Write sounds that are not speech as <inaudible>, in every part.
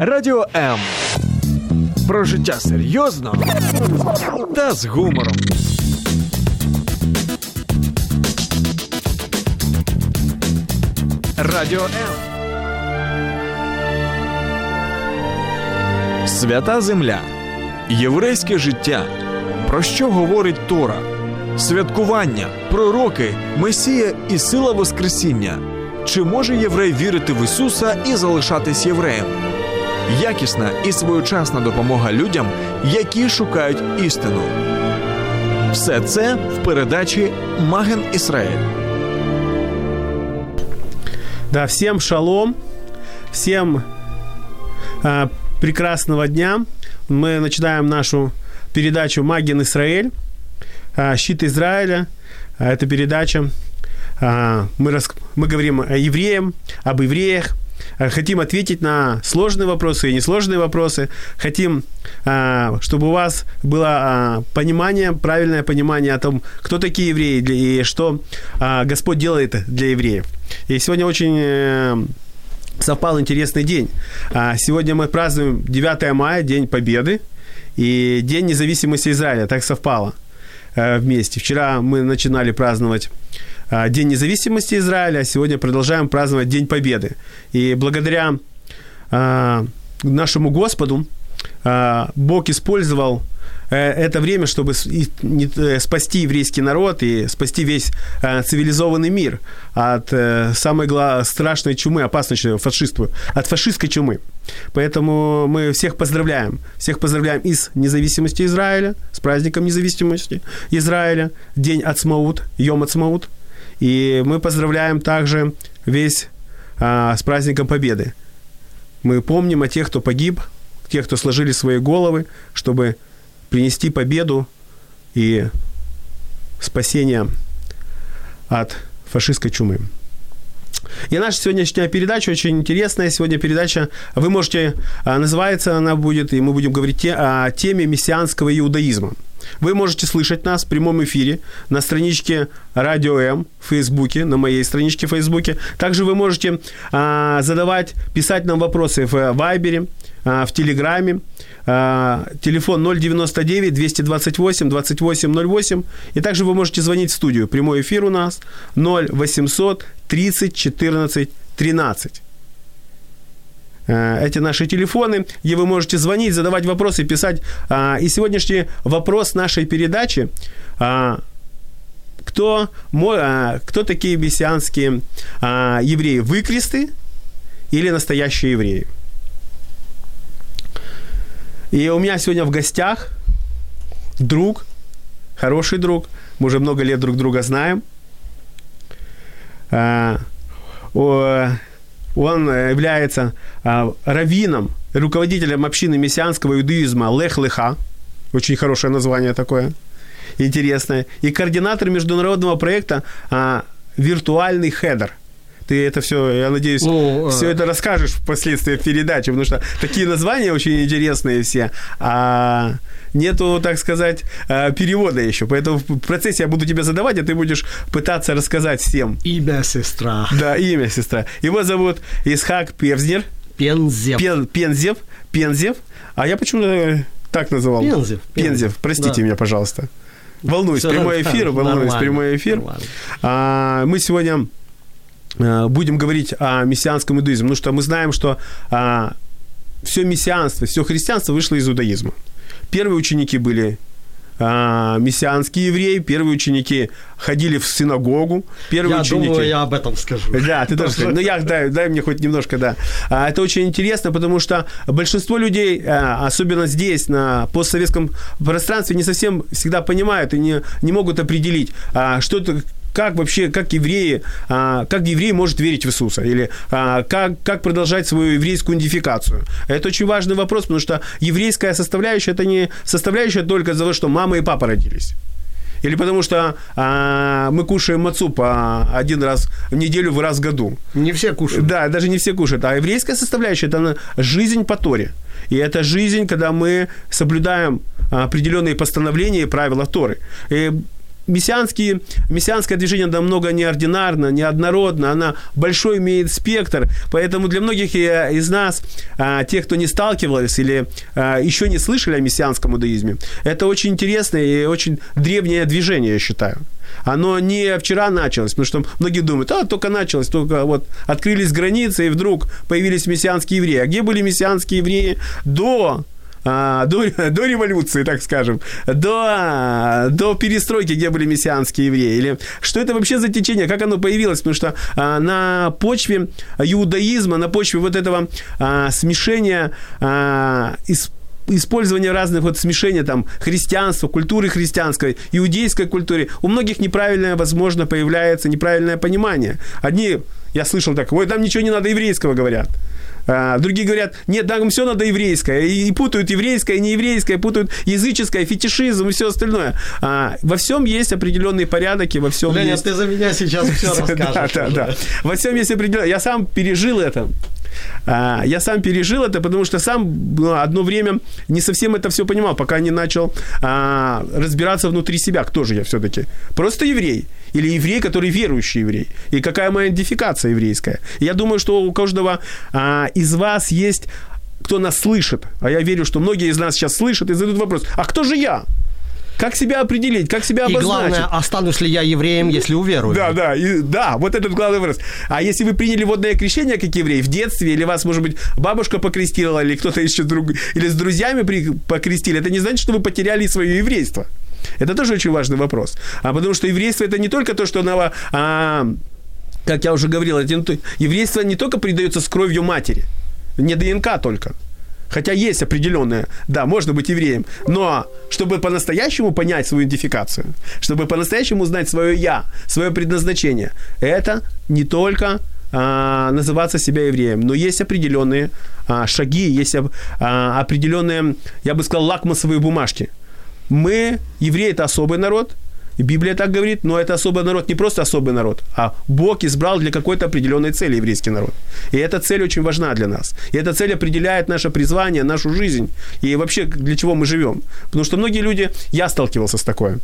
Радіо М. Про життя серйозно та з гумором. Радіо М. Свята Земля. Єврейське життя. Про що говорить Тора? Святкування, пророки, Месія і сила Воскресіння. Чи може єврей вірити в Ісуса і залишатись євреєм? Якісна і своєчасна допомога людям, які шукають істину. Все це в передачі Маген Ісраїль. Да, всем шалом, всем а, прекрасного дня. Мы начинаем нашу передачу «Маген Израиль», а, «Щит Израиля». А, это передача, а, мы, рас, мы говорим о евреям, об евреях, а, хотим ответить на сложные вопросы и несложные вопросы. Хотим, а, чтобы у вас было а, понимание, правильное понимание о том, кто такие евреи и что Господь делает для евреев. И сегодня очень э, совпал интересный день. Сегодня мы празднуем 9 мая, День Победы, и День независимости Израиля. Так совпало э, вместе. Вчера мы начинали праздновать День независимости Израиля, а сегодня продолжаем праздновать День Победы. И благодаря нашему Господу Бог использовал э, это время, чтобы э, спасти еврейский народ и спасти весь э, цивилизованный мир от самой страшной чумы, опасной фашисту, от фашистской чумы. Поэтому мы всех поздравляем. Всех поздравляем из независимости Израиля, с праздником независимости Израиля, День Ацмаут, Йом Ацмаут. И мы поздравляем также весь а, с праздником Победы. Мы помним о тех, кто погиб, тех, кто сложили свои головы, чтобы принести победу и спасение от фашистской чумы. И наша сегодняшняя передача очень интересная. Сегодня передача, вы можете, а, называется она будет, и мы будем говорить о теме мессианского иудаизма. Вы можете слышать нас в прямом эфире на страничке Радио М в Фейсбуке, на моей страничке в Фейсбуке. Также вы можете а, задавать, писать нам вопросы в Вайбере, а, в Телеграме. А, телефон 099 228 2808. И также вы можете звонить в студию. Прямой эфир у нас 0800 30 14 13. Эти наши телефоны, где вы можете звонить, задавать вопросы, писать. А, и сегодняшний вопрос нашей передачи кто, кто такие мессианские евреи? Выкресты или настоящие евреи? И у меня сегодня в гостях друг, хороший друг. Мы уже много лет друг друга знаем. А, он является а, раввином, руководителем общины мессианского иудаизма Лех Леха. Очень хорошее название такое, интересное. И координатор международного проекта а, «Виртуальный хедер» ты это все, я надеюсь, ну, все а... это расскажешь впоследствии в передаче, потому что такие названия очень интересные все, а нету, так сказать, а, перевода еще. Поэтому в процессе я буду тебе задавать, а ты будешь пытаться рассказать всем. Имя сестра. Да, имя сестра. Его зовут Исхак Певзнер. Пензев. Пен, Пензев. Пензев. А я почему-то так называл. Пензев. Пензев. Простите да. меня, пожалуйста. Волнуюсь, Все прямой эфир, волнуюсь, прямой эфир. А, мы сегодня Э, будем говорить о мессианском иудаизме, потому что мы знаем, что а, все мессианство, все христианство вышло из иудаизма. Первые ученики были а, мессианские евреи, первые ученики ходили в синагогу, первые я ученики... думаю, я об этом скажу. Да, ты тоже скажешь. Ну, я, дай, дай мне хоть немножко, да. А, это очень интересно, потому что большинство людей, особенно здесь, на постсоветском пространстве, не совсем всегда понимают и не, не могут определить, что это, как вообще, как евреи, а, как еврей может верить в Иисуса, или а, как, как продолжать свою еврейскую идентификацию. Это очень важный вопрос, потому что еврейская составляющая, это не составляющая только за то, что мама и папа родились. Или потому что а, мы кушаем мацу по один раз в неделю, в раз в году. Не все кушают. Да, даже не все кушают. А еврейская составляющая – это жизнь по Торе. И это жизнь, когда мы соблюдаем определенные постановления и правила Торы. И мессианские, мессианское движение намного неординарно, неоднородно, она большой имеет спектр, поэтому для многих из нас, а, тех, кто не сталкивались или а, еще не слышали о мессианском иудаизме, это очень интересное и очень древнее движение, я считаю. Оно не вчера началось, потому что многие думают, а, только началось, только вот открылись границы, и вдруг появились мессианские евреи. А где были мессианские евреи до а, до, до революции, так скажем, до, до перестройки, где были мессианские евреи? Или что это вообще за течение, как оно появилось? Потому что а, на почве иудаизма, на почве вот этого а, смешения а, из использование разных вот смешения там христианства, культуры христианской, иудейской культуры, у многих неправильное, возможно, появляется неправильное понимание. Одни, я слышал так, ой, там ничего не надо еврейского говорят. А, другие говорят, нет, нам все надо еврейское. И, и путают еврейское и нееврейское, путают языческое, фетишизм и все остальное. А, во всем есть определенный порядок, и во всем Леня, есть... ты за меня сейчас все <laughs> расскажешь. Да, да, да. Во всем есть определенный... Я сам пережил это. А, я сам пережил это, потому что сам ну, одно время не совсем это все понимал, пока не начал а, разбираться внутри себя, кто же я все-таки. Просто еврей. Или еврей, который верующий еврей. И какая моя идентификация еврейская. Я думаю, что у каждого а, из вас есть кто нас слышит, а я верю, что многие из нас сейчас слышат и задают вопрос, а кто же я? Как себя определить, как себя обозначить? И главное, останусь ли я евреем, если уверую? Да, да, и, да, вот этот главный вопрос. А если вы приняли водное крещение, как еврей, в детстве, или вас, может быть, бабушка покрестила, или кто-то еще друг, или с друзьями при, покрестили, это не значит, что вы потеряли свое еврейство. Это тоже очень важный вопрос. А потому что еврейство это не только то, что оно, а, как я уже говорил, еврейство не только придается с кровью матери, не ДНК только. Хотя есть определенное, да, можно быть евреем, но чтобы по-настоящему понять свою идентификацию, чтобы по-настоящему узнать свое я, свое предназначение, это не только а, называться себя евреем, но есть определенные а, шаги, есть а, определенные, я бы сказал, лакмусовые бумажки. Мы, евреи, это особый народ – и Библия так говорит, но это особый народ, не просто особый народ, а Бог избрал для какой-то определенной цели еврейский народ. И эта цель очень важна для нас. И эта цель определяет наше призвание, нашу жизнь и вообще для чего мы живем. Потому что многие люди, я сталкивался с такой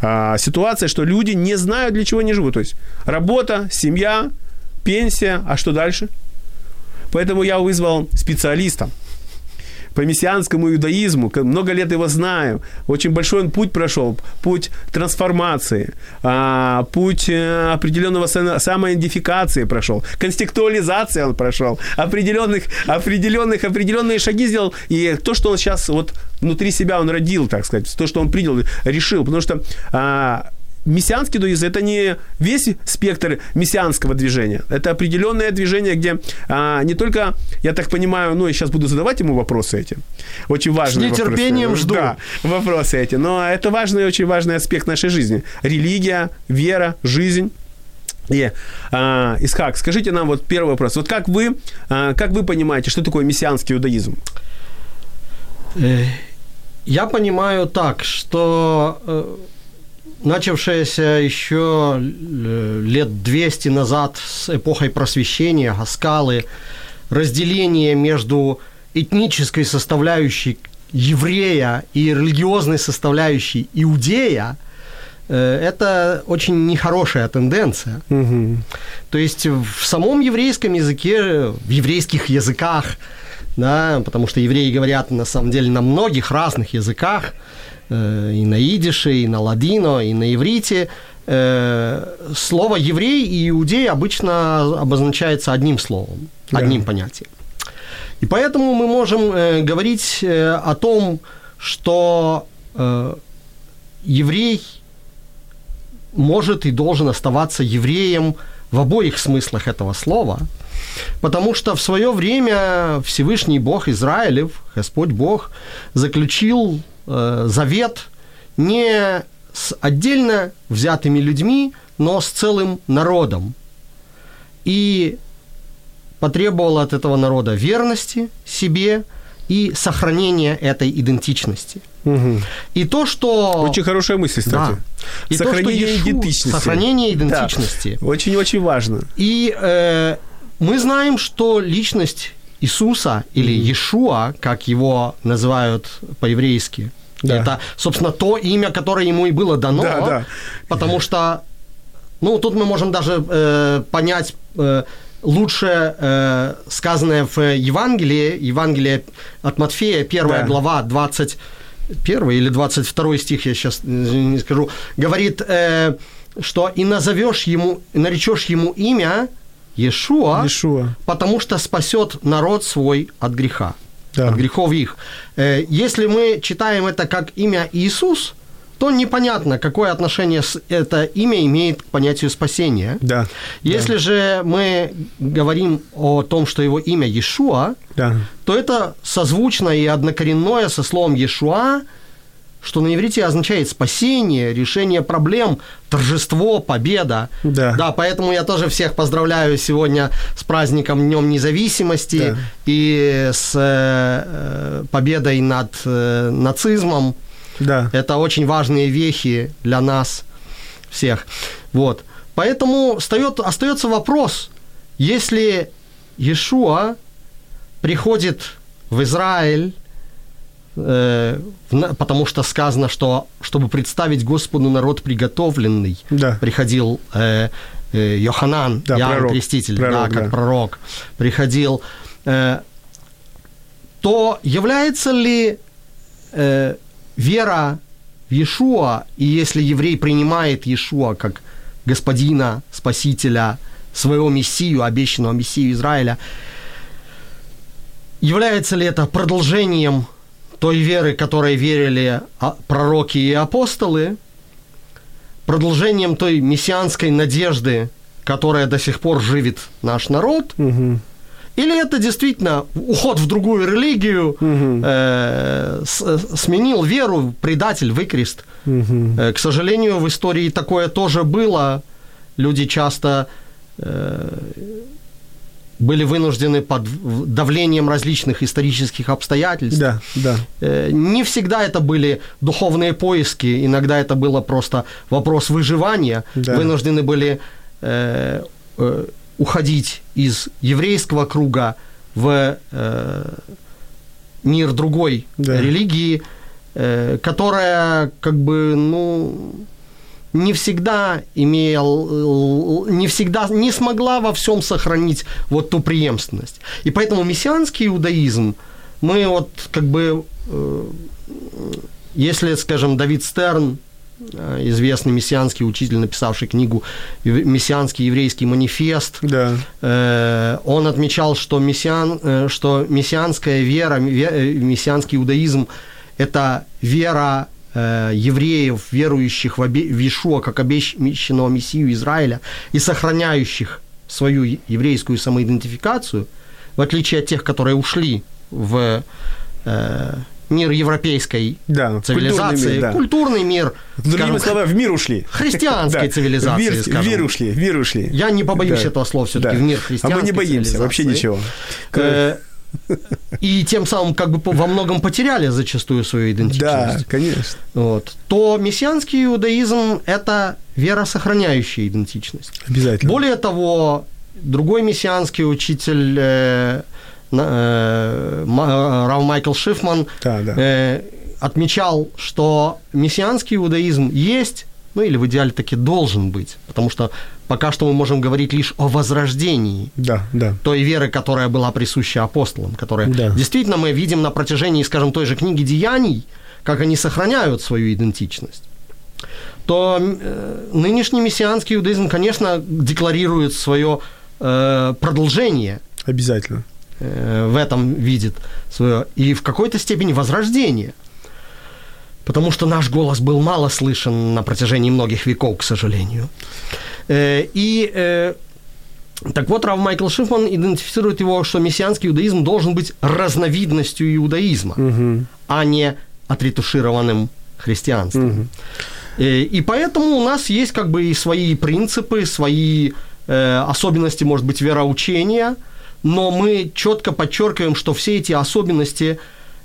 а, ситуацией, что люди не знают, для чего они живут. То есть работа, семья, пенсия, а что дальше? Поэтому я вызвал специалиста, по мессианскому иудаизму, много лет его знаю, очень большой он путь прошел, путь трансформации, а, путь э, определенного самоидентификации прошел, конституализации он прошел, определенных, определенных, определенные шаги сделал, и то, что он сейчас вот внутри себя он родил, так сказать, то, что он принял, решил, потому что а, мессианский иудаизм – это не весь спектр мессианского движения. Это определенное движение, где а, не только, я так понимаю, ну, я сейчас буду задавать ему вопросы эти. Очень важные С нетерпением вопросы. жду. Да, вопросы эти. Но это важный, очень важный аспект нашей жизни. Религия, вера, жизнь. И, а, Исхак, скажите нам вот первый вопрос. Вот как вы, а, как вы понимаете, что такое мессианский иудаизм? Э, я понимаю так, что э, начавшаяся еще э, лет 200 назад с эпохой просвещения, Гаскалы, разделение между этнической составляющей еврея и религиозной составляющей иудея, э, это очень нехорошая тенденция. Угу. То есть в самом еврейском языке, в еврейских языках, да, потому что евреи говорят на самом деле на многих разных языках, и на идише, и на ладино, и на иврите. Э, слово «еврей» и «иудей» обычно обозначается одним словом, да. одним понятием. И поэтому мы можем э, говорить о том, что еврей может и должен оставаться евреем в обоих смыслах этого слова, потому что в свое время Всевышний Бог Израилев, Господь Бог, заключил э, завет не с отдельно взятыми людьми, но с целым народом. И потребовал от этого народа верности себе и сохранения этой идентичности. Угу. И то, что... Очень хорошая мысль, кстати. Да. И сохранение то, что Ишу... идентичности. Сохранение идентичности. Да. Очень-очень важно. И э, мы знаем, что личность Иисуса или mm-hmm. Иешуа, как его называют по-еврейски, Да. Это, собственно, то имя, которое ему и было дано. Да, да. Потому что, ну, тут мы можем даже э, понять э, лучше э, сказанное в Евангелии, Евангелие от Матфея, первая Да. глава, 21 или 22 стих, я сейчас не скажу, говорит, э, что и назовешь ему, наречешь ему имя Иешуа, Иешуа. потому что спасет народ свой от греха, Да. от грехов их. Э, Если мы читаем это как имя Иисус, то непонятно, какое отношение это имя имеет к понятию спасения. Да. Если же мы говорим о том, что его имя Иешуа, Да. то это созвучно и однокоренное со словом Иешуа, что на иврите означает спасение, решение проблем, торжество, победа. Да. Да, поэтому я тоже всех поздравляю сегодня с праздником Днем независимости Да. и с э, победой над э, нацизмом. Да. Это очень важные вехи для нас всех. Вот. Поэтому встает, остается вопрос, если Иешуа приходит в Израиль, э, потому что сказано, что чтобы представить Господу народ приготовленный, Да. приходил э, э, Йоханан, Да, Иоанн пророк. Креститель, Пророк, да, как да. пророк, приходил, э, то является ли э, вера в Иешуа, и если еврей принимает Иешуа как господина, спасителя, своего мессию, обещанного мессию Израиля, является ли это продолжением той веры, которой верили а, пророки и апостолы, продолжением той мессианской надежды, которая до сих пор живет наш народ, Мгм. или это действительно уход в другую религию, Мгм. э, с- сменил веру, предатель, выкрест. Мгм. Э, К сожалению, в истории такое тоже было. Люди часто э, были вынуждены под давлением различных исторических обстоятельств. Да, да. Э, Не всегда это были духовные поиски, иногда это было просто вопрос выживания. Да. Вынуждены были э, э, уходить из еврейского круга в э, мир другой Да. религии, э, которая как бы, ну, не всегда имел, не всегда, не смогла во всем сохранить вот ту преемственность. И поэтому мессианский иудаизм, мы вот как бы, э, если, скажем, Давид Стерн, э, известный мессианский учитель, написавший книгу «Ев- «Мессианский еврейский манифест», Да. Э, он отмечал, что, мессиан, что мессианская вера, ве- мессианский иудаизм – это вера евреев, верующих в, обе- в Иешуа как обещанного Мессию Израиля и сохраняющих свою еврейскую самоидентификацию, в отличие от тех, которые ушли в э, мир европейской Да, цивилизации, культурный мир, да. культурный мир, Другими скажем, словами, в мир ушли. христианской <laughs> цивилизации, В мир, в скажем. мир ушли, в мир ушли. Я не побоюсь Да. этого слова все-таки, Да. в мир А христианской мы не боимся, вообще ничего. Э, И тем самым как бы во многом потеряли зачастую свою Да, идентичность. конечно. Вот. То мессианский иудаизм – это вера, сохраняющая идентичность. Обязательно. Более того, другой мессианский учитель э, э, Ма- Рав Майкл Шифман Да, да. э, отмечал, что мессианский иудаизм есть, ну или в идеале таки должен быть, потому что пока что мы можем говорить лишь о возрождении Да, да. той веры, которая была присуща апостолам, которые Да. действительно мы видим на протяжении, скажем, той же книги Деяний, как они сохраняют свою идентичность то э, нынешний мессианский иудаизм, конечно, декларирует свое э, продолжение Обязательно. э, в этом видит свое, и в какой-то степени возрождение. Потому что наш голос был мало слышен на протяжении многих веков, к сожалению. Э, И э, так вот, Рав Майкл Шифман идентифицирует его, что мессианский иудаизм должен быть разновидностью иудаизма, Мгм. а не отретушированным христианством. Мгм. Э, И поэтому у нас есть как бы и свои принципы, свои э, особенности, может быть, вероучения, но мы четко подчеркиваем, что все эти особенности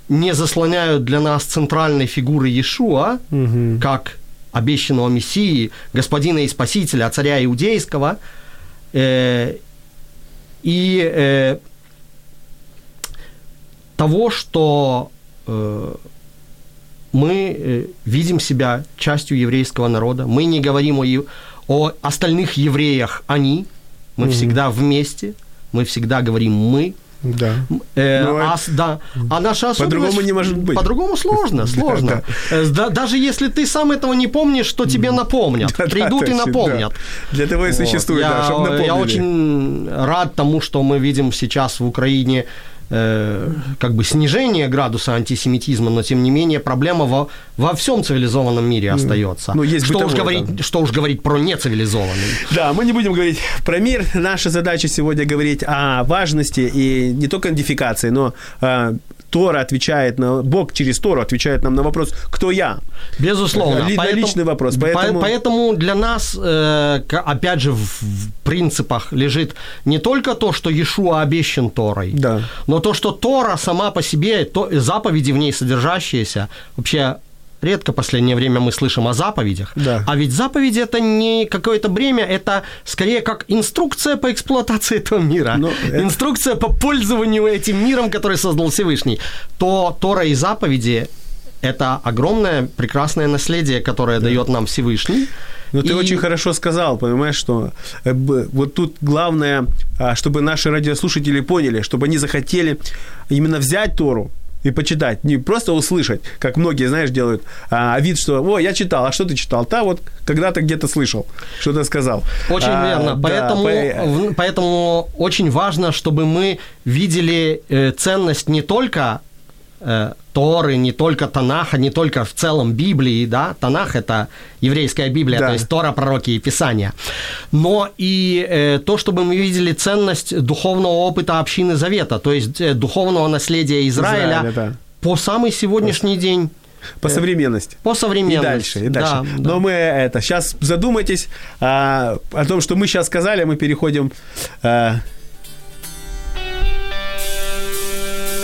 не заслоняют для нас центральной фигуры Иешуа, Мгм. как обещанного Мессии, господина и спасителя, царя иудейского, э, и э, того, что э, мы э, видим себя частью еврейского народа, мы не говорим о, о остальных евреях «они», мы mm-hmm. всегда вместе, мы всегда говорим «мы», да. Э, ну, а, да. а наша особенность... По-другому не может быть. По-другому сложно, <laughs> сложно. да, да. Э, даже если ты сам этого не помнишь, то тебе напомнят. Да, Придут да, и напомнят. Да. Для того и существует, вот. да, чтобы напомнили. Я очень рад тому, что мы видим сейчас в Украине Э, как бы снижение градуса антисемитизма, но тем не менее проблема во, во всем цивилизованном мире остается. Ну, есть что, уж говорить, да. что уж говорить про нецивилизованный. Да, мы не будем говорить про мир. Наша задача сегодня говорить о важности и не только идентификации, но э, Тора отвечает на... Бог через Тору отвечает нам на вопрос «Кто я?». Безусловно. Ли, поэтому, личный вопрос. Поэтому... поэтому для нас, э, опять же, в принципах лежит не только то, что Иешуа обещан Торой, да. но то, что Тора сама по себе, то, заповеди в ней содержащиеся, вообще редко в последнее время мы слышим о заповедях. Да. А ведь заповеди это не какое-то бремя, это скорее как инструкция по эксплуатации этого мира. Но ну, это... Инструкция по пользованию этим миром, который создал Всевышний. То Тора и заповеди это огромное прекрасное наследие, которое да. дает нам Всевышний. Ну, ты и... очень хорошо сказал, понимаешь, что э, вот тут главное, а, чтобы наши радиослушатели поняли, чтобы они захотели именно взять Тору, и почитать, не просто услышать, как многие, знаешь, делают а, вид, что, о, я читал, а что ты читал? Та вот когда-то где-то слышал, что-то сказал. Очень а, верно, поэтому, да, по... поэтому очень важно, чтобы мы видели э, ценность не только э, Торы, не только Танаха, не только в целом Библии, да, Танах это еврейская Библия, да. то есть Тора, пророки и Писания, но и э, то, чтобы мы видели ценность духовного опыта общины Завета, то есть э, духовного наследия Израиля, Израиля да. по самый сегодняшний по... день. По современности. По современности. И дальше, и дальше. Да, Но да. мы это, сейчас задумайтесь а, о том, что мы сейчас сказали, мы переходим... А,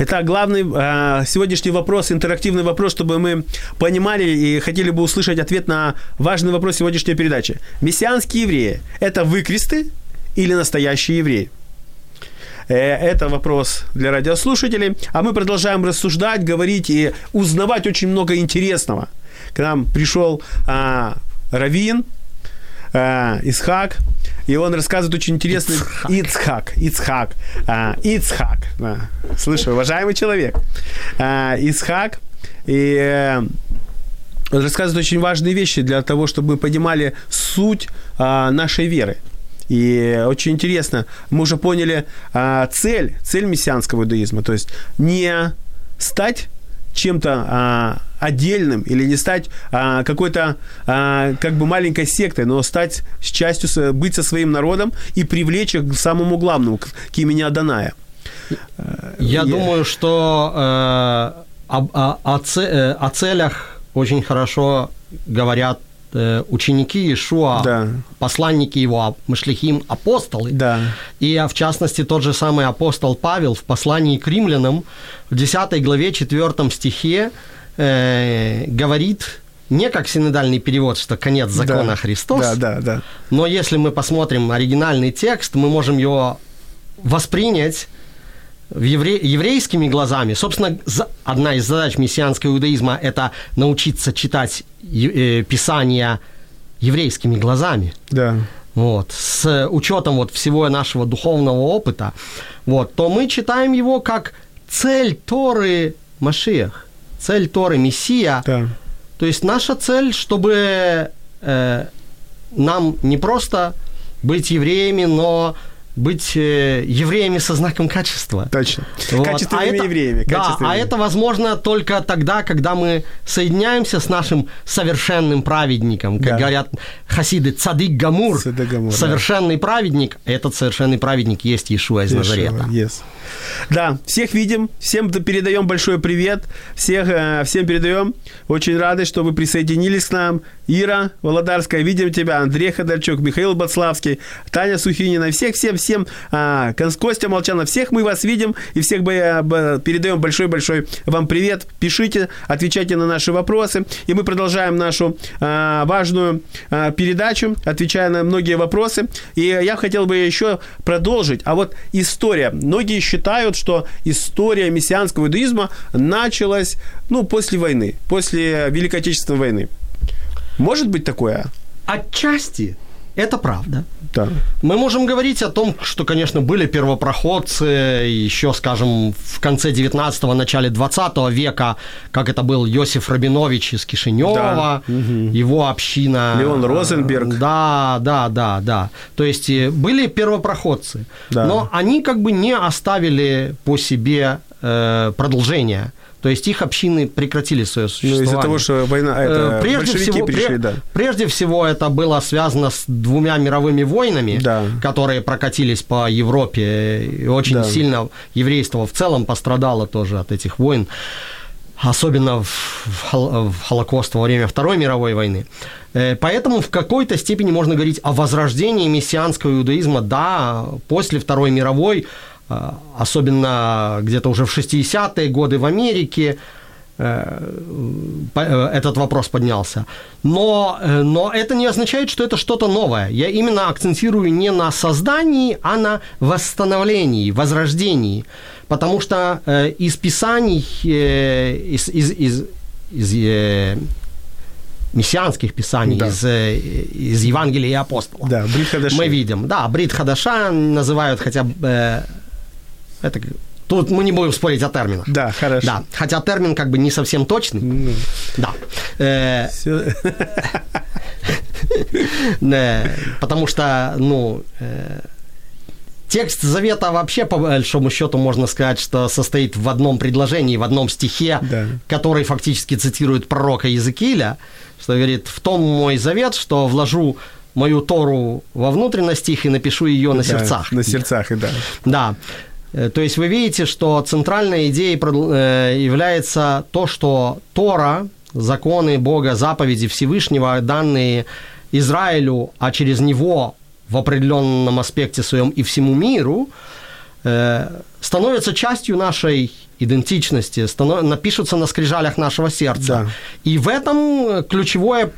Итак, главный э, сегодняшний вопрос, интерактивный вопрос, чтобы мы понимали и хотели бы услышать ответ на важный вопрос сегодняшней передачи. Мессианские евреи – это выкресты или настоящие евреи? Э, это вопрос для радиослушателей. А мы продолжаем рассуждать, говорить и узнавать очень много интересного. К нам пришел а, Равин, а, Исхак, и он рассказывает очень интересный... Ицхак. Ицхак. А, Ицхак. А, слышь, уважаемый человек. А, Ицхак. И э, он рассказывает очень важные вещи для того, чтобы мы понимали суть а, нашей веры. И очень интересно, мы уже поняли а, цель, цель мессианского иудаизма, то есть не стать чем-то а, отдельным или не стать а, какой-то а, как бы маленькой сектой, но стать частью, быть со своим народом и привлечь их к самому главному, к, к имени Аданая. Я yeah. думаю, что э, о, о, о, э, о целях очень хорошо говорят Э, ученики Иешуа, да. посланники его, Машлихим, апостолы. Да. И а, в частности тот же самый апостол Павел в послании к римлянам в 10 главе 4 стихе э, говорит, не как синодальный перевод, что конец закона да. Христос, да, да, да. но если мы посмотрим оригинальный текст, мы можем его воспринять евре... еврейскими глазами. Собственно, одна из задач мессианского иудаизма – это научиться читать э, Писание еврейскими глазами. Да. Вот, с учетом вот всего нашего духовного опыта, вот, то мы читаем его как цель Торы Машиах, цель Торы Мессия. Да. То есть наша цель, чтобы э, нам не просто быть евреями, но быть э, евреями со знаком качества. Точно. Вот. Качественными а это, евреями. Да, а это возможно только тогда, когда мы соединяемся с нашим совершенным праведником. Как да. говорят хасиды, цадык гамур, гамур совершенный да. праведник. Этот совершенный праведник есть Иешуа из Иешуа, Назарета. Yes. Да, всех видим, всем передаем большой привет, всех, э, всем передаем. Очень рады, что вы присоединились к нам. Ира Володарская, видим тебя, Андрей Ходорчук, Михаил Бацлавский, Таня Сухинина, всех, всем, всем, а, Костя Молчанов, всех мы вас видим и всех передаем большой-большой вам привет. Пишите, отвечайте на наши вопросы. И мы продолжаем нашу а, важную а, передачу, отвечая на многие вопросы. И я хотел бы еще продолжить. А вот история. Многие считают, что история мессианского иудаизма началась ну, после войны, после Великой Отечественной войны. Может быть такое? Отчасти это правда. Да. Мы можем говорить о том, что, конечно, были первопроходцы еще, скажем, в конце 19-го, начале 20 века, как это был Йосиф Рабинович из Кишинева, да. его община. Леон Розенберг. Да, да, да, да. То есть э, были первопроходцы, да. но они как бы не оставили по себе э, продолжения. То есть их общины прекратили свое существование. Ну, из-за того, что война, э, это прежде всего, пришли, да. Прежде всего, это было связано с двумя мировыми войнами, да. которые прокатились по Европе. И очень да. сильно еврейство в целом пострадало тоже от этих войн. Особенно в, в Холокост во время Второй мировой войны. Э, поэтому в какой-то степени можно говорить о возрождении мессианского иудаизма, да, после Второй мировой, особенно где-то уже в 60-е годы в Америке, э, э, этот вопрос поднялся. Но, э, но это не означает, что это что-то новое. Я именно акцентирую не на создании, а на восстановлении, возрождении. Потому что из Писаний, из, из, из, из мессианских писаний, да. из, из Евангелия и апостола. Да, Брит. Мы видим, да, Брит Хадаша называют хотя бы это Тут мы не будем спорить о терминах. Да, хорошо. Да, хотя термин как бы не совсем точный. Ну. Да. Э, <laughs> э, потому что, ну, э, текст завета вообще, по большому счету, можно сказать, что состоит в одном предложении, в одном стихе, да. который фактически цитирует пророка Иезекииля, что говорит, в том мой завет, что вложу мою Тору во внутренность их и напишу ее на да, сердцах. На сердцах, и да. Да. Э, то есть вы видите, что центральной идеей э, является то, что Тора, законы Бога, заповеди Всевышнего, данные Израилю, а через него в определенном аспекте своем и всему миру, э, становятся частью нашей идентичности, станов... напишутся на скрижалях нашего сердца. Да. И в этом ключевое,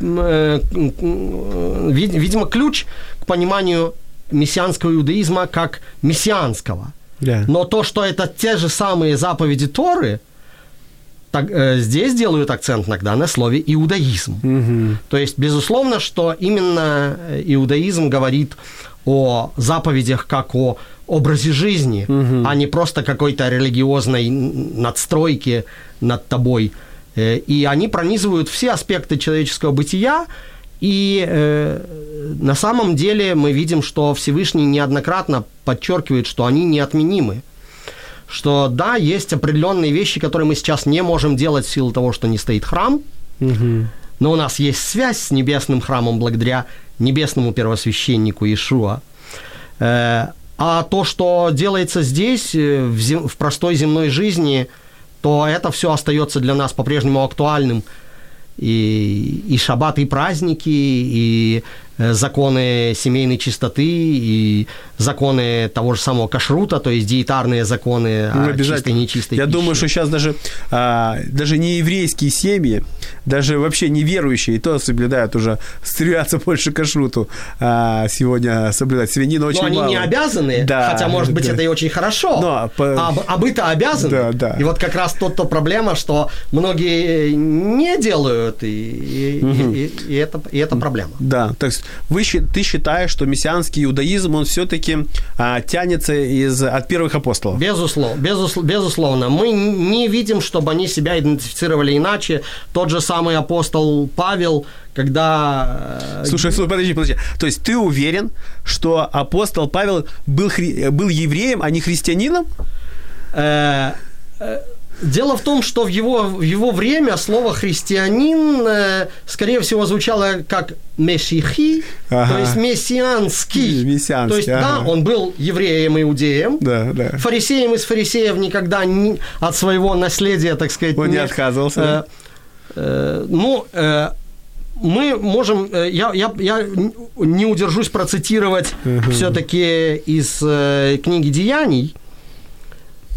видимо, ключ к пониманию мессианского иудаизма как мессианского – Yeah. Но то, что это те же самые заповеди Торы, так, э, здесь делают акцент иногда на слове иудаизм. Mm-hmm. То есть, безусловно, что именно иудаизм говорит о заповедях как о образе жизни, mm-hmm. а не просто какой-то религиозной надстройки над тобой. Э, и они пронизывают все аспекты человеческого бытия, и э, на самом деле мы видим, что Всевышний неоднократно подчеркивает, что они неотменимы. Что да, есть определенные вещи, которые мы сейчас не можем делать в силу того, что не стоит храм, угу. но у нас есть связь с небесным храмом благодаря небесному первосвященнику Иешуа. Э, а то, что делается здесь, э, в, зем, в простой земной жизни, то это все остается для нас по-прежнему актуальным – и, и шаббат, и праздники, и законы семейной чистоты и законы того же самого кашрута, то есть диетарные законы ну, о чистой и нечистой Я пищи. думаю, что сейчас даже, а, даже не еврейские семьи, даже вообще неверующие, то соблюдают уже, стремятся больше кашруту а, сегодня соблюдать. Свинина очень Но они мало. не обязаны, да, хотя, может быть, да. это и очень хорошо. Но, по... а, а бы-то обязаны. Да, да. И вот как раз тот-то проблема, что многие не делают, и, угу. и, и, и, это, и это проблема. Да, так вы, ты считаешь, что мессианский иудаизм, он все-таки а, тянется из, от первых апостолов? Безусловно, безусловно, безусловно. Мы не видим, чтобы они себя идентифицировали иначе. Тот же самый апостол Павел, когда... э, Слушай, слушай, подожди, подожди. То есть ты уверен, что апостол Павел был, хри- был евреем, а не христианином? Э, э, Дело в том, что в его, в его время слово «христианин», э, скорее всего, звучало как «мессихи», ага. то есть «мессианский». мессианский то есть, ага. да, он был евреем, иудеем, да, да. фарисеем из фарисеев никогда не, от своего наследия, так сказать, он не, не отказывался. Э, э, ну, э, мы можем, э, я, я, я не удержусь процитировать uh-huh. все-таки из э, книги «Деяний»,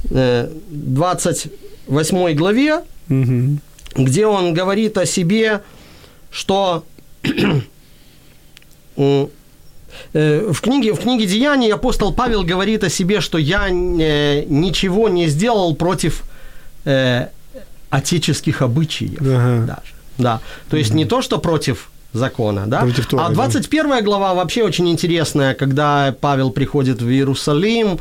э, 20, 8 главе, угу. где он говорит о себе, что <clears throat> э, в книге, в книге Деяний апостол Павел говорит о себе, что я э, ничего не сделал против э, отеческих обычаев. Ага. Даже, да. То есть ага. не то, что против закона, да? Против Торы, а 21 да. глава вообще очень интересная, когда Павел приходит в Иерусалим,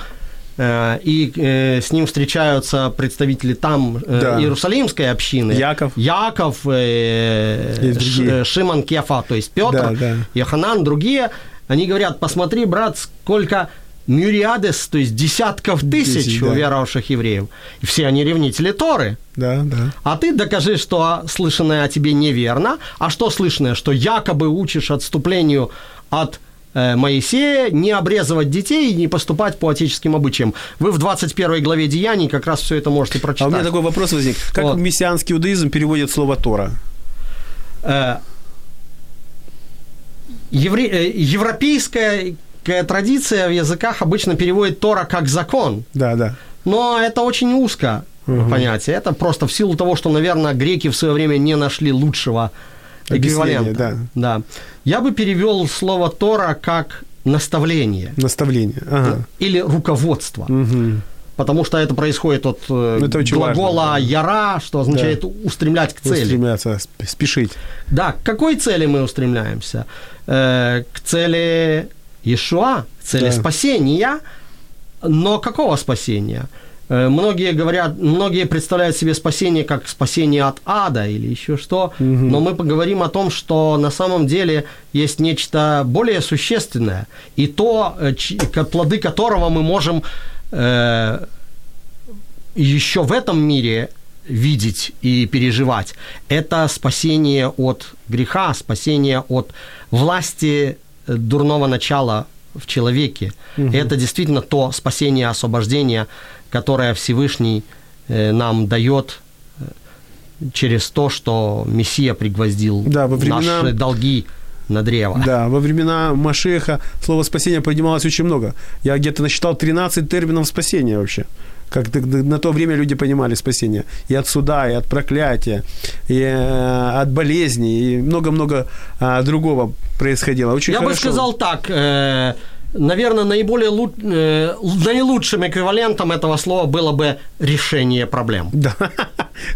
и э, с ним встречаются представители там э, Да. Иерусалимской общины. Яков. Яков, э, Ш- э, Шимон Кефа, то есть Петр, Да, да. Йоханан, другие. Они говорят, посмотри, брат, сколько мюриадес, то есть десятков тысяч Тысяч, да. уверовавших евреев. И все они ревнители Торы. Да, да. А ты докажи, что слышанное о тебе неверно. А что слышанное? Что якобы учишь отступлению от э, Моисея, не обрезывать детей и не поступать по отеческим обычаям. Вы в 21 главе Деяний как раз все это можете А у прочитать. меня такой вопрос возник. Как Вот. мессианский иудаизм переводит слово Тора? Э, евре- э, европейская традиция в языках обычно переводит Тора как закон. Да, да. Но это очень узко понятие. Это просто в силу того, что, наверное, греки в свое время не нашли лучшего эквивалента. да. да. Я бы перевел слово Тора как наставление Наставление. Ага. или руководство. Мгм. Потому что это происходит от э, Это очень глагола важно, да. яра, что означает устремлять к цели. Устремляться, сп- спешить. Да, к какой цели мы устремляемся? Э, к цели Иешуа, к цели Да. спасения, но какого спасения? Э, Многие говорят, многие представляют себе спасение как спасение от ада или еще что, но мы поговорим о том, что на самом деле есть нечто более существенное, и то, э, плоды которого мы можем э, еще в этом мире видеть и переживать. Это спасение от греха, спасение от власти дурного начала в человеке. Это действительно то спасение, освобождение, которое Всевышний э, нам дает э, через то, что Мессия пригвоздил Да, во времена- наши долги на древо. Да, во времена Машеха слово спасение поднималось очень много. Я где-то насчитал 13 терминов спасения вообще. Как на то время люди понимали спасение. И от суда, и от проклятия, и э, от болезней, и много-много а, другого происходило. Очень Я бы хорошо. сказал так, э, наверное, наиболее лу- э, наилучшим эквивалентом этого слова было бы решение проблем. Да. <laughs>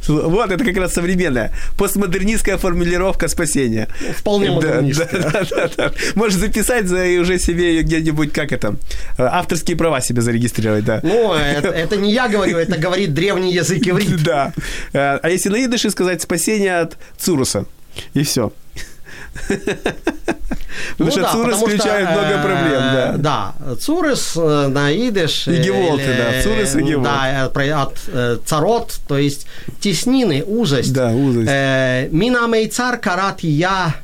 Вот это как раз современная постмодернистская формулировка спасения. Вполне модернистская. да, да, да, да. Можешь записать за и уже себе где-нибудь, как это, авторские права себе зарегистрировать, да. Ну, это, это не я говорю, это говорит древний язык иврит. <laughs> Да. Э, А если на идыше сказать спасение от Цуруса, и все. <laughs> Потому что Цурус потому что, включает много э, проблем, да. Да, Цурус э, на идыш. И э, геволты, да, Цурус и э, геволт. Да, от царот, то есть теснины, узость. Да, узость. Э, Мина мейцар карат я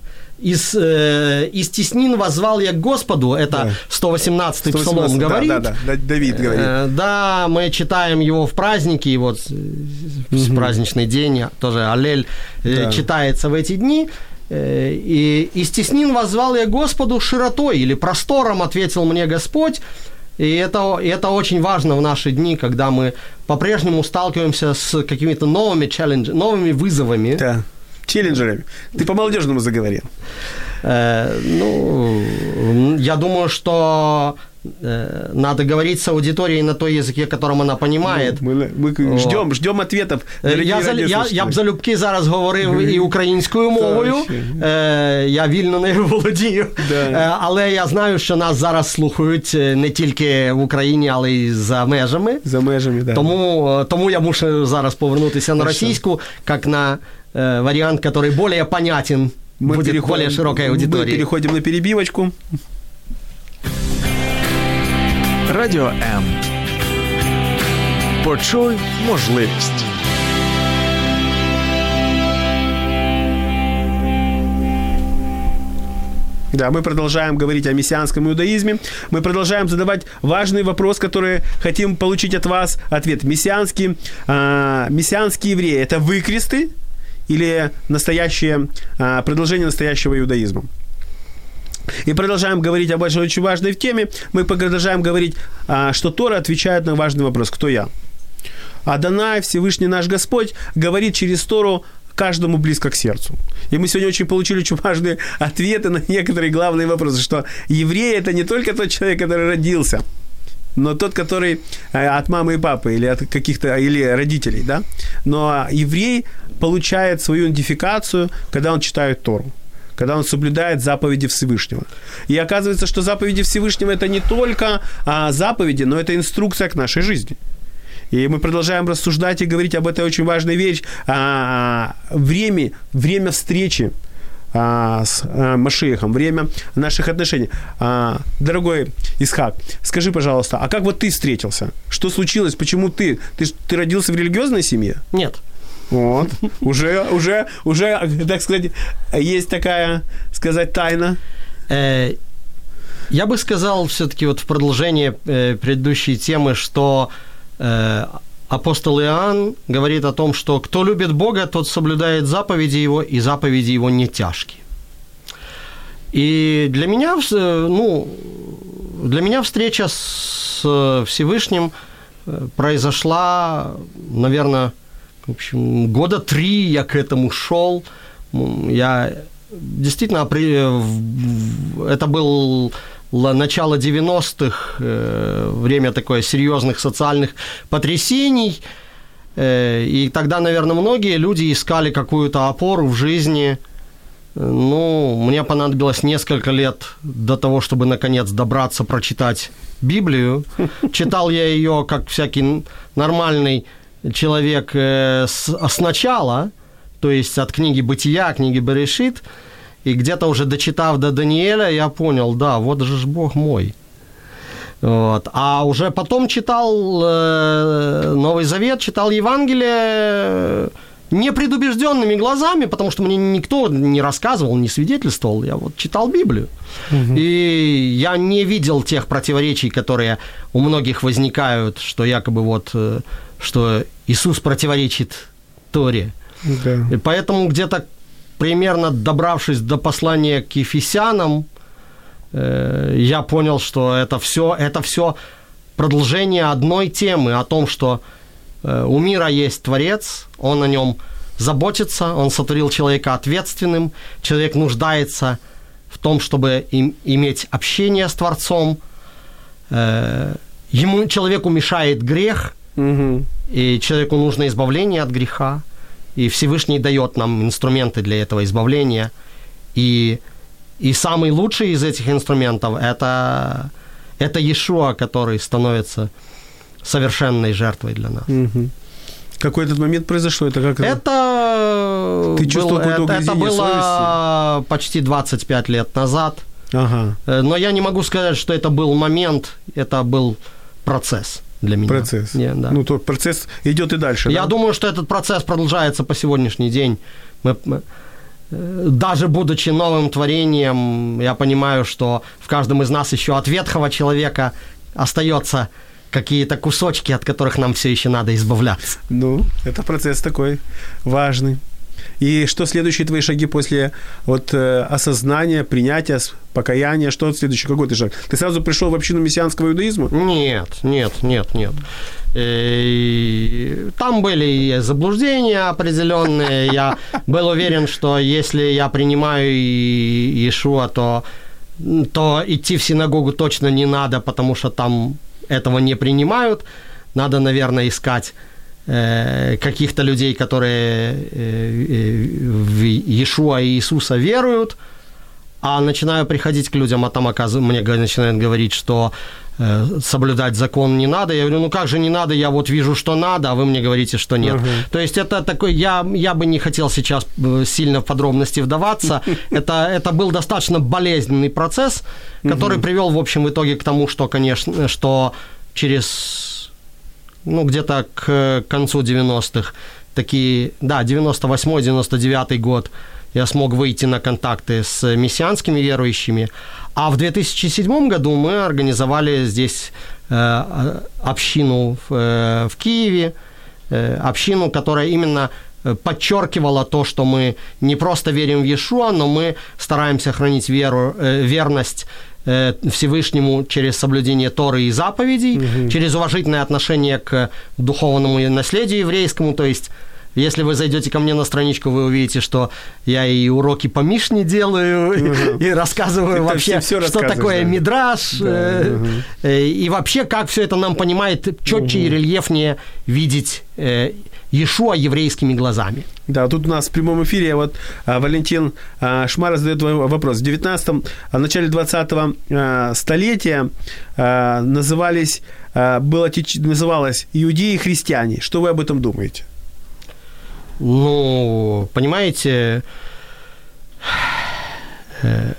из, э, из теснин возвал я к Господу, это Да. 118-й 118, псалом да, говорит. Да, да, да, Давид говорит. Э, Да, мы читаем его в праздники, и вот в праздничный день тоже Аллель Да. читается в эти дни. Э, И из теснин возвал я Господу широтой или простором, ответил мне Господь. И это, и это очень важно в наши дни, когда мы по-прежнему сталкиваемся с какими-то новыми челленджами, новыми вызовами. Да. Челленджерами. Ты по-молодежному заговорил. Э, ну, я думаю, что надо говорить с аудиторией на той языке, которым она понимает. Ну, мы, мы ждем, ждем ответов. Э, я, за, я, я б залюбки зараз говорив і українською мовою. Е, я вільно нею володію. <laughs> Да. Е, але я знаю, що нас зараз слухають не тільки в Україні, але й за межами. За межами, да. Тому, тому я мушу зараз повернутися на російську, як на е, варіант, який більш понятен мы будет переходим, более широкой аудитории. Мы переходим на перебивочку. Радіо М. Почуй можливість. Да, мы продолжаем говорить о мессианском иудаизме. Мы продолжаем задавать важный вопрос, который хотим получить от вас ответ. Мессианские, э, мессианские евреи – это выкресты или настоящее, э, продолжение настоящего иудаизма? И продолжаем говорить об очень важной теме. Мы продолжаем говорить, а, что Тора отвечает на важный вопрос «Кто я?». Адонай, Всевышний наш Господь, говорит через Тору каждому близко к сердцу. И мы сегодня очень получили очень важные ответы на некоторые главные вопросы, что еврей – это не только тот человек, который родился, но тот, который э, от мамы и папы или от каких-то, или родителей, да. Но еврей получает свою идентификацию, когда он читает Тору когда он соблюдает заповеди Всевышнего. И оказывается, что заповеди Всевышнего это не только а, заповеди, но это инструкция к нашей жизни. И мы продолжаем рассуждать и говорить об этой очень важной вещи. А, время, время встречи а, с а, Машиехом, время наших отношений. А, дорогой Исхак, скажи, пожалуйста, а как вот ты встретился? Что случилось? Почему ты? Ты, ты родился в религиозной семье? Нет. Вот. Уже, уже, уже, так сказать, есть такая, сказать, тайна. Э, я бы сказал все-таки вот в продолжение э, предыдущей темы, что э, апостол Иоанн говорит о том, что кто любит Бога, тот соблюдает заповеди Его, и заповеди Его не тяжкие. И для меня, ну, для меня встреча с Всевышним произошла, наверное, в общем, года три я к этому шел. Я действительно, это был начало 90-х, э, время такое серьезных социальных потрясений. Э, и тогда, наверное, многие люди искали какую-то опору в жизни. Ну, мне понадобилось несколько лет до того, чтобы наконец добраться прочитать Библию. Читал я ее как всякий нормальный человек э, с, сначала, то есть от книги «Бытия», книги «Берешит», и где-то уже дочитав до Даниэля, я понял, да, вот же ж Бог мой. Вот. А уже потом читал э, Новый Завет, читал Евангелие непредубежденными глазами, потому что мне никто не рассказывал, не свидетельствовал. Я вот читал Библию. Угу. И я не видел тех противоречий, которые у многих возникают, что якобы вот э, что Иисус противоречит Торе. Да. И поэтому где-то примерно добравшись до послания к Ефесянам, э, я понял, что это все, это все продолжение одной темы о том, что э, у мира есть Творец, он о нем заботится, он сотворил человека ответственным, человек нуждается в том, чтобы им, иметь общение с Творцом, э, ему, человеку мешает грех – Угу. И человеку нужно избавление от греха. И Всевышний дает нам инструменты для этого избавления. И, и самый лучший из этих инструментов это, это Иешуа, который становится совершенной жертвой для нас. Угу. Какой этот момент произошло? Это как это? Ты чувствовал был, это, это было совести? почти 25 лет назад. Ага. Э, но я не могу сказать, что это был момент, это был процесс для меня. Процесс. Не, да. Ну, то процесс идет и дальше. Я да? думаю, что этот процесс продолжается по сегодняшний день. Мы, мы, э, даже будучи новым творением, я понимаю, что в каждом из нас еще от ветхого человека остается какие-то кусочки, от которых нам все еще надо избавляться. Ну, это процесс такой важный. И что следующие твои шаги после вот э, осознания, принятия, покаяния? Что следующий? Какой ты шаг? Ты сразу пришел в общину мессианского иудаизма? Нет, нет, нет, нет. И там были заблуждения определенные. Я был уверен, что если я принимаю Иешуа, то то идти в синагогу точно не надо, потому что там этого не принимают. Надо, наверное, искать э, каких-то людей, которые э, в Иешуа и Иисуса веруют, а начинаю приходить к людям, а там оказывается, мне начинают говорить, что э, соблюдать закон не надо. Я говорю, ну как же не надо, я вот вижу, что надо, а вы мне говорите, что нет. Uh-huh. То есть это такой, я, я бы не хотел сейчас сильно в подробности вдаваться. <laughs> Это, это был достаточно болезненный процесс, который uh-huh. привел, в общем, в итоге к тому, что, конечно, что через, ну, где-то к концу 90-х, такие, да, 98-99 год, я смог выйти на контакты с мессианскими верующими. А в 2007 году мы организовали здесь э, общину в, э, в Киеве, э, общину, которая именно подчеркивала то, что мы не просто верим в Иешуа, но мы стараемся хранить веру, верность Всевышнему через соблюдение Торы и заповедей, угу. через уважительное отношение к духовному наследию еврейскому, то есть если вы зайдете ко мне на страничку, вы увидите, что я и уроки по Мишне делаю, угу. и рассказываю это вообще, все, все что такое да. мидраж, да, э, угу. и вообще, как все это нам понимает четче угу. и рельефнее видеть э, Иешуа еврейскими глазами. Да, тут у нас в прямом эфире вот а, Валентин а, Шмар задает вопрос. В 19 в начале 20-го а, столетия а, назывались, а, было, называлось иудеи и христиане. Что вы об этом думаете? Ну, понимаете, э,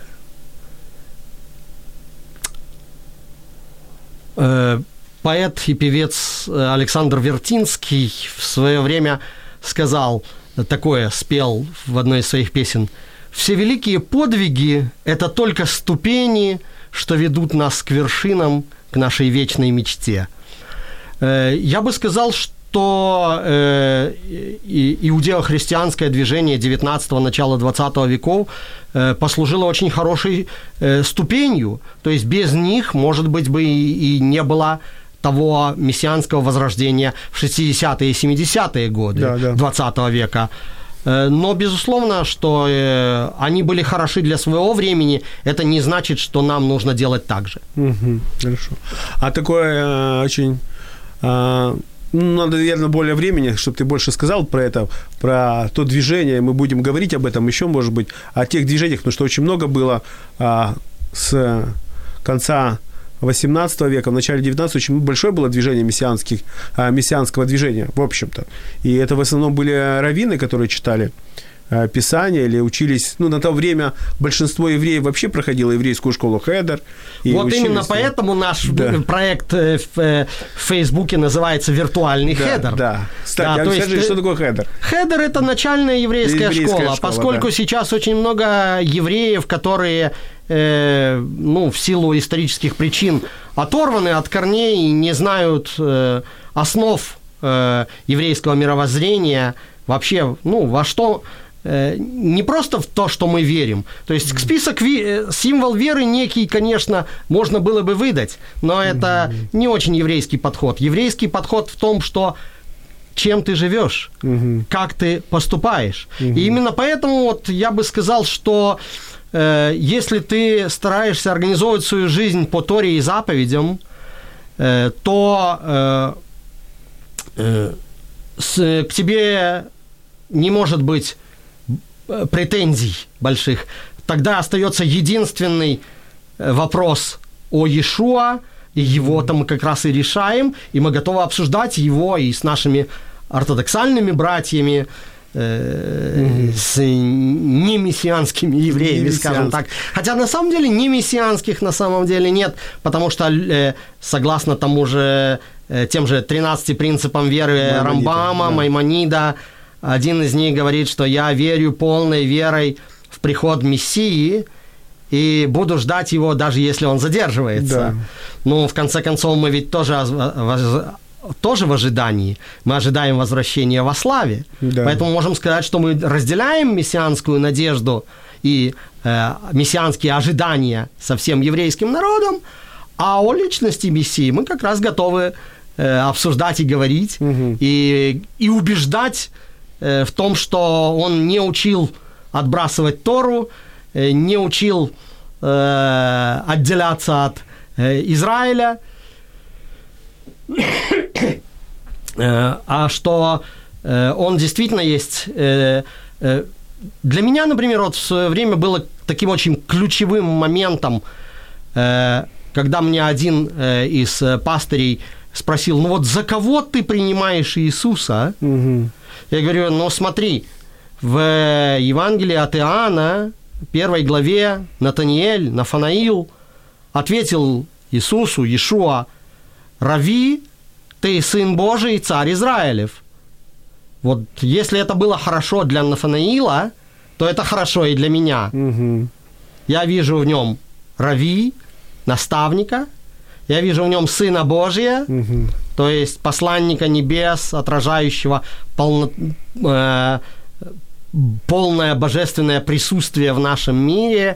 э, поэт и певец Александр Вертинский в свое время сказал такое, спел в одной из своих песен. «Все великие подвиги – это только ступени, что ведут нас к вершинам, к нашей вечной мечте». Э, я бы сказал, что э, иудео-христианское движение 19-го, начала 20 веков э, послужило очень хорошей э, ступенью. То есть без них, может быть, бы и не было того мессианского возрождения в 60-е и 70-е годы да, да. 20 века. Э, но, безусловно, что э, они были хороши для своего времени, это не значит, что нам нужно делать так же. Угу, хорошо. А такое э, очень ну, надо, наверное, более времени, чтобы ты больше сказал про это, про то движение. Мы будем говорить об этом еще, может быть, о тех движениях, потому что очень много было а, с конца 18 века, в начале 19 очень большое было движение мессианских, а, мессианского движения, в общем-то. И это в основном были раввины, которые читали Э, Писания или учились, ну, на то время большинство евреев вообще проходило еврейскую школу Хедер. Вот именно поэтому наш да. проект э, в, э, в Фейсбуке называется «Виртуальный да, Хедер». Да, Кстати, да, а скажи, есть, что такое Хедер? Хедер – это начальная еврейская, еврейская школа, школа, поскольку да. сейчас очень много евреев, которые э, ну, в силу исторических причин оторваны от корней и не знают э, основ э, еврейского мировоззрения, вообще, ну, во что Э, не просто в то, что мы верим. То есть список, э, символ веры некий, конечно, можно было бы выдать, но это не очень еврейский подход. Еврейский подход в том, что чем ты живешь, как ты поступаешь. И именно поэтому вот я бы сказал, что э, если ты стараешься организовывать свою жизнь по Торе и заповедям, э, то э, э, с, к тебе не может быть Э, претензий больших, тогда остается единственный э, вопрос о Иешуа, и его-то мы как раз и решаем, и мы готовы обсуждать его и с нашими ортодоксальными братьями, э, с немессианскими евреями, скажем так. Хотя на самом деле не мессианских на самом деле нет, потому что э, согласно тому же э, тем же 13 принципам веры Маймонида, Рамбама, да. Маймонида, один из них говорит, что я верю полной верой в приход Мессии и буду ждать его, даже если он задерживается. Да. Ну, в конце концов, мы ведь тоже тоже в ожидании. Мы ожидаем возвращения во славе. Да. Поэтому можем сказать, что мы разделяем мессианскую надежду и э, мессианские ожидания со всем еврейским народом, а о личности Мессии мы как раз готовы э, обсуждать и говорить, угу. и, и убеждать Э, в том, что он не учил отбрасывать Тору, э, не учил э, отделяться от э, Израиля, а что э, он действительно есть... Э, э, для меня, например, вот в свое время было таким очень ключевым моментом, э, когда мне один э, из э, пастырей спросил, ну вот за кого ты принимаешь Иисуса? Мгм. Я говорю, ну смотри, в Евангелии от Иоанна, первой главе, Натаниэль, Нафанаил ответил Иисусу, Иешуа, «Рави, ты сын Божий, царь Израилев». Вот если это было хорошо для Нафанаила, то это хорошо и для меня. Мгм. Я вижу в нем Рави, наставника, я вижу в нем Сына Божия, Мгм. то есть посланника небес, отражающего полно- э, полное божественное присутствие в нашем мире,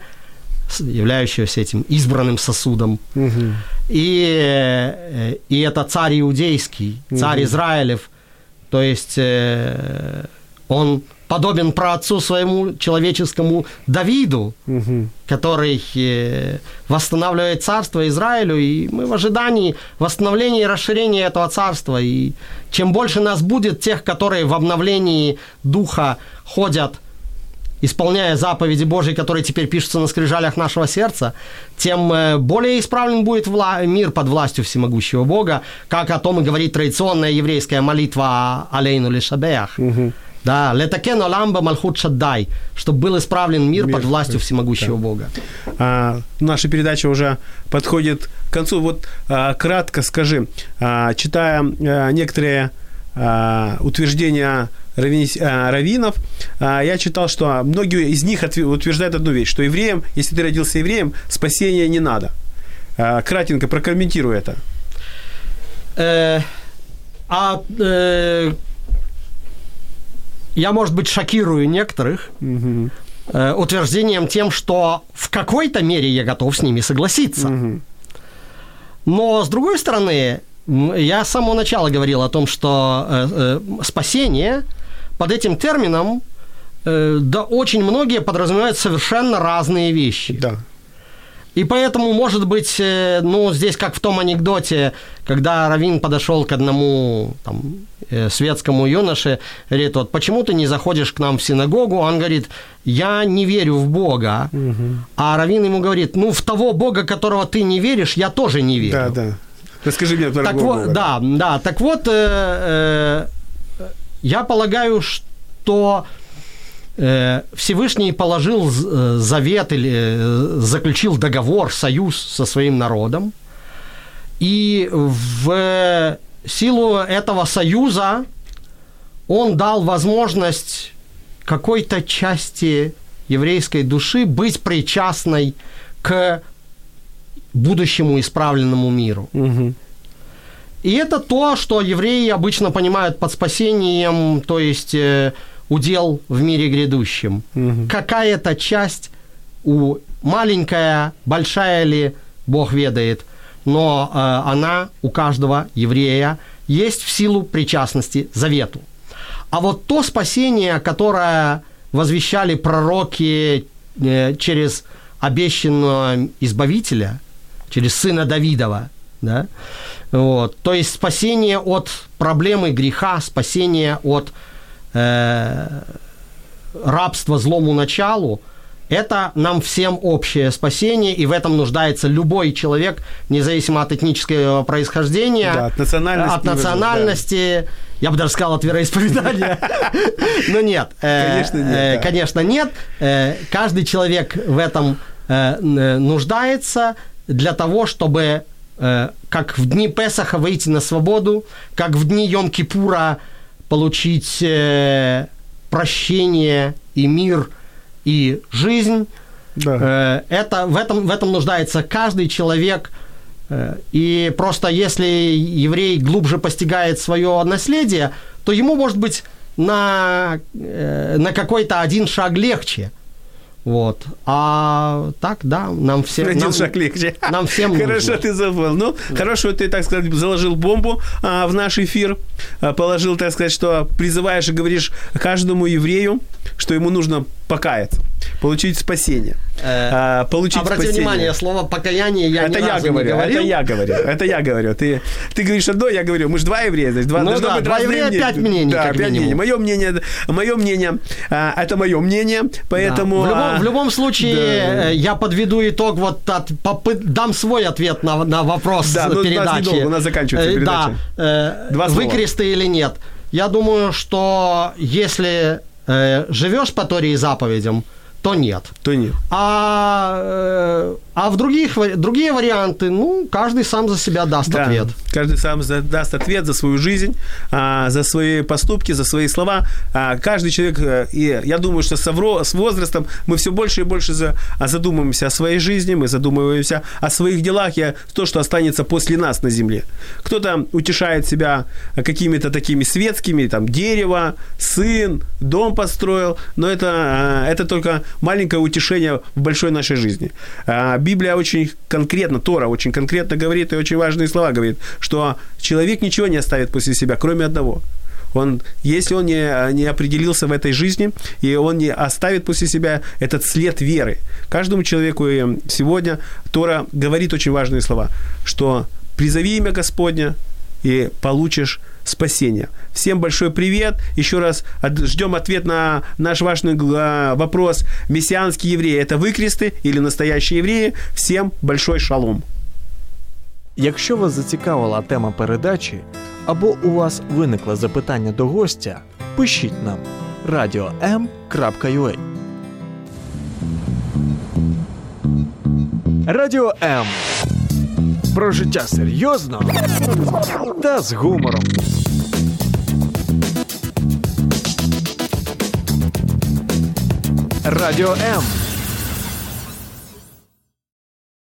являющегося этим избранным сосудом. И, э, и это царь иудейский, царь Израилев. То есть э, он подобен праотцу своему человеческому Давиду, Мгм. который э, восстанавливает царство Израилю, и мы в ожидании восстановления и расширения этого царства. И чем больше нас будет, тех, которые в обновлении духа ходят, исполняя заповеди Божьи, которые теперь пишутся на скрижалях нашего сердца, тем э, более исправлен будет вла- мир под властью всемогущего Бога, как о том и говорит традиционная еврейская молитва «Алейну лишабеях». Да, «Летакену ламба мальхут шаддай», чтобы был исправлен мир, Мир, под властью всемогущего Бога. А, наша передача уже подходит к концу. Вот а, кратко скажи, а, читая а, некоторые а, утверждения раввинов, а, я читал, что многие из них утверждают одну вещь, что евреям, если ты родился евреем, спасения не надо. А, кратенько прокомментируй это. Э, а э, я, может быть, шокирую некоторых э, утверждением тем, что в какой-то мере я готов с ними согласиться. Но, с другой стороны, я с самого начала говорил о том, что э, э, спасение под этим термином, э, да очень многие подразумевают совершенно разные вещи. Да. И поэтому, может быть, э, ну, здесь как в том анекдоте, когда Равин подошел к одному там, э, светскому юноше, говорит, вот почему ты не заходишь к нам в синагогу? Он говорит, я не верю в Бога. А Равин ему говорит, ну, в того Бога, которого ты не веришь, я тоже не верю. Да, да. Расскажи мне про Так вот, Бога. да, да, так вот, э, э, я полагаю, что э, Всевышний положил э, завет или э, заключил договор, союз со своим народом, и в силу этого союза он дал возможность какой-то части еврейской души быть причастной к будущему исправленному миру. Мгм. И это то, что евреи обычно понимают под спасением, то есть э, удел в мире грядущем. Мгм. Какая-то часть у маленькая, большая ли, Бог ведает, но э, она у каждого еврея есть в силу причастности завету. А вот то спасение, которое возвещали пророки э, через обещанного избавителя, через сына Давидова, да, вот, то есть спасение от проблемы греха, спасение от э, рабства злому началу, это нам всем общее спасение, и в этом нуждается любой человек, независимо от этнического происхождения, Да, от национальности, от национальности, я бы даже сказал, от вероисповедания. <laughs> Но нет. э, Конечно, нет, э, да. Конечно, нет. Э, Каждый человек в этом нуждается для того, чтобы как в дни Песаха выйти на свободу, как в дни Йом-Кипура получить э, прощение и мир и жизнь. Да. Э, Это, в, этом, в этом нуждается каждый человек. Э, И просто если еврей глубже постигает свое наследие, то ему, может быть, на, э, на какой-то один шаг легче. Вот. А так, да, нам всем... Один нам, шаг легче. Нам всем Хорошо, нужно. ты забыл. Ну, хорошо, ты, так сказать, заложил бомбу а, в наш эфир, а, положил, так сказать, что призываешь и говоришь каждому еврею, что ему нужно покаяться. Получить спасение. Э, а, получить Обрати спасение. внимание, слово покаяние я это ни я разу говорю, не говорил. это я говорю, это я говорю. Ты, ты говоришь одно, я говорю, мы же два еврея, значит, два, Ну да, два еврея, мнения. пять мнений, Да, как пять минимум. мнений. Мое мнение, мое мнение, а, это мое мнение, Да. поэтому... В, любом, а, в любом случае, да. э, я подведу итог, вот от, попы- дам свой ответ на, на вопрос Да, ну, у нас передачи. недолго, у нас заканчивается Э, передача. Да, э, Два слова. выкрест ты или нет. Я думаю, что если э, живешь по Торе и заповедям, то нет. То нет. А, э, а в других, другие варианты, ну, каждый сам за себя даст Да, ответ. Каждый сам за- даст ответ за свою жизнь, а, за свои поступки, за свои слова. А, каждый человек, э, и я думаю, что со вро- с возрастом мы все больше и больше за- а, задумываемся о своей жизни, мы задумываемся о своих делах и то, что останется после нас на земле. Кто-то утешает себя какими-то такими светскими, там, дерево, сын, дом построил, но это, а, это только маленькое утешение в большой нашей жизни. А, Библия очень конкретно, Тора очень конкретно говорит, и очень важные слова говорит, что человек ничего не оставит после себя, кроме одного. Он, если он не, не определился в этой жизни, и он не оставит после себя этот след веры. Каждому человеку сегодня Тора говорит очень важные слова, что «призови имя Господня, и получишь спасение. Всем большой привет. Еще раз от- ждем ответ на наш важный гла- вопрос. Мессианские евреи – это выкресты или настоящие евреи? Всем большой шалом. Якщо вас зацікавила тема передачі або у вас виникло запитання до гостя, пишіть нам radio.m.ua Радіо М. Про життя серйозно та з гумором. Радіо М.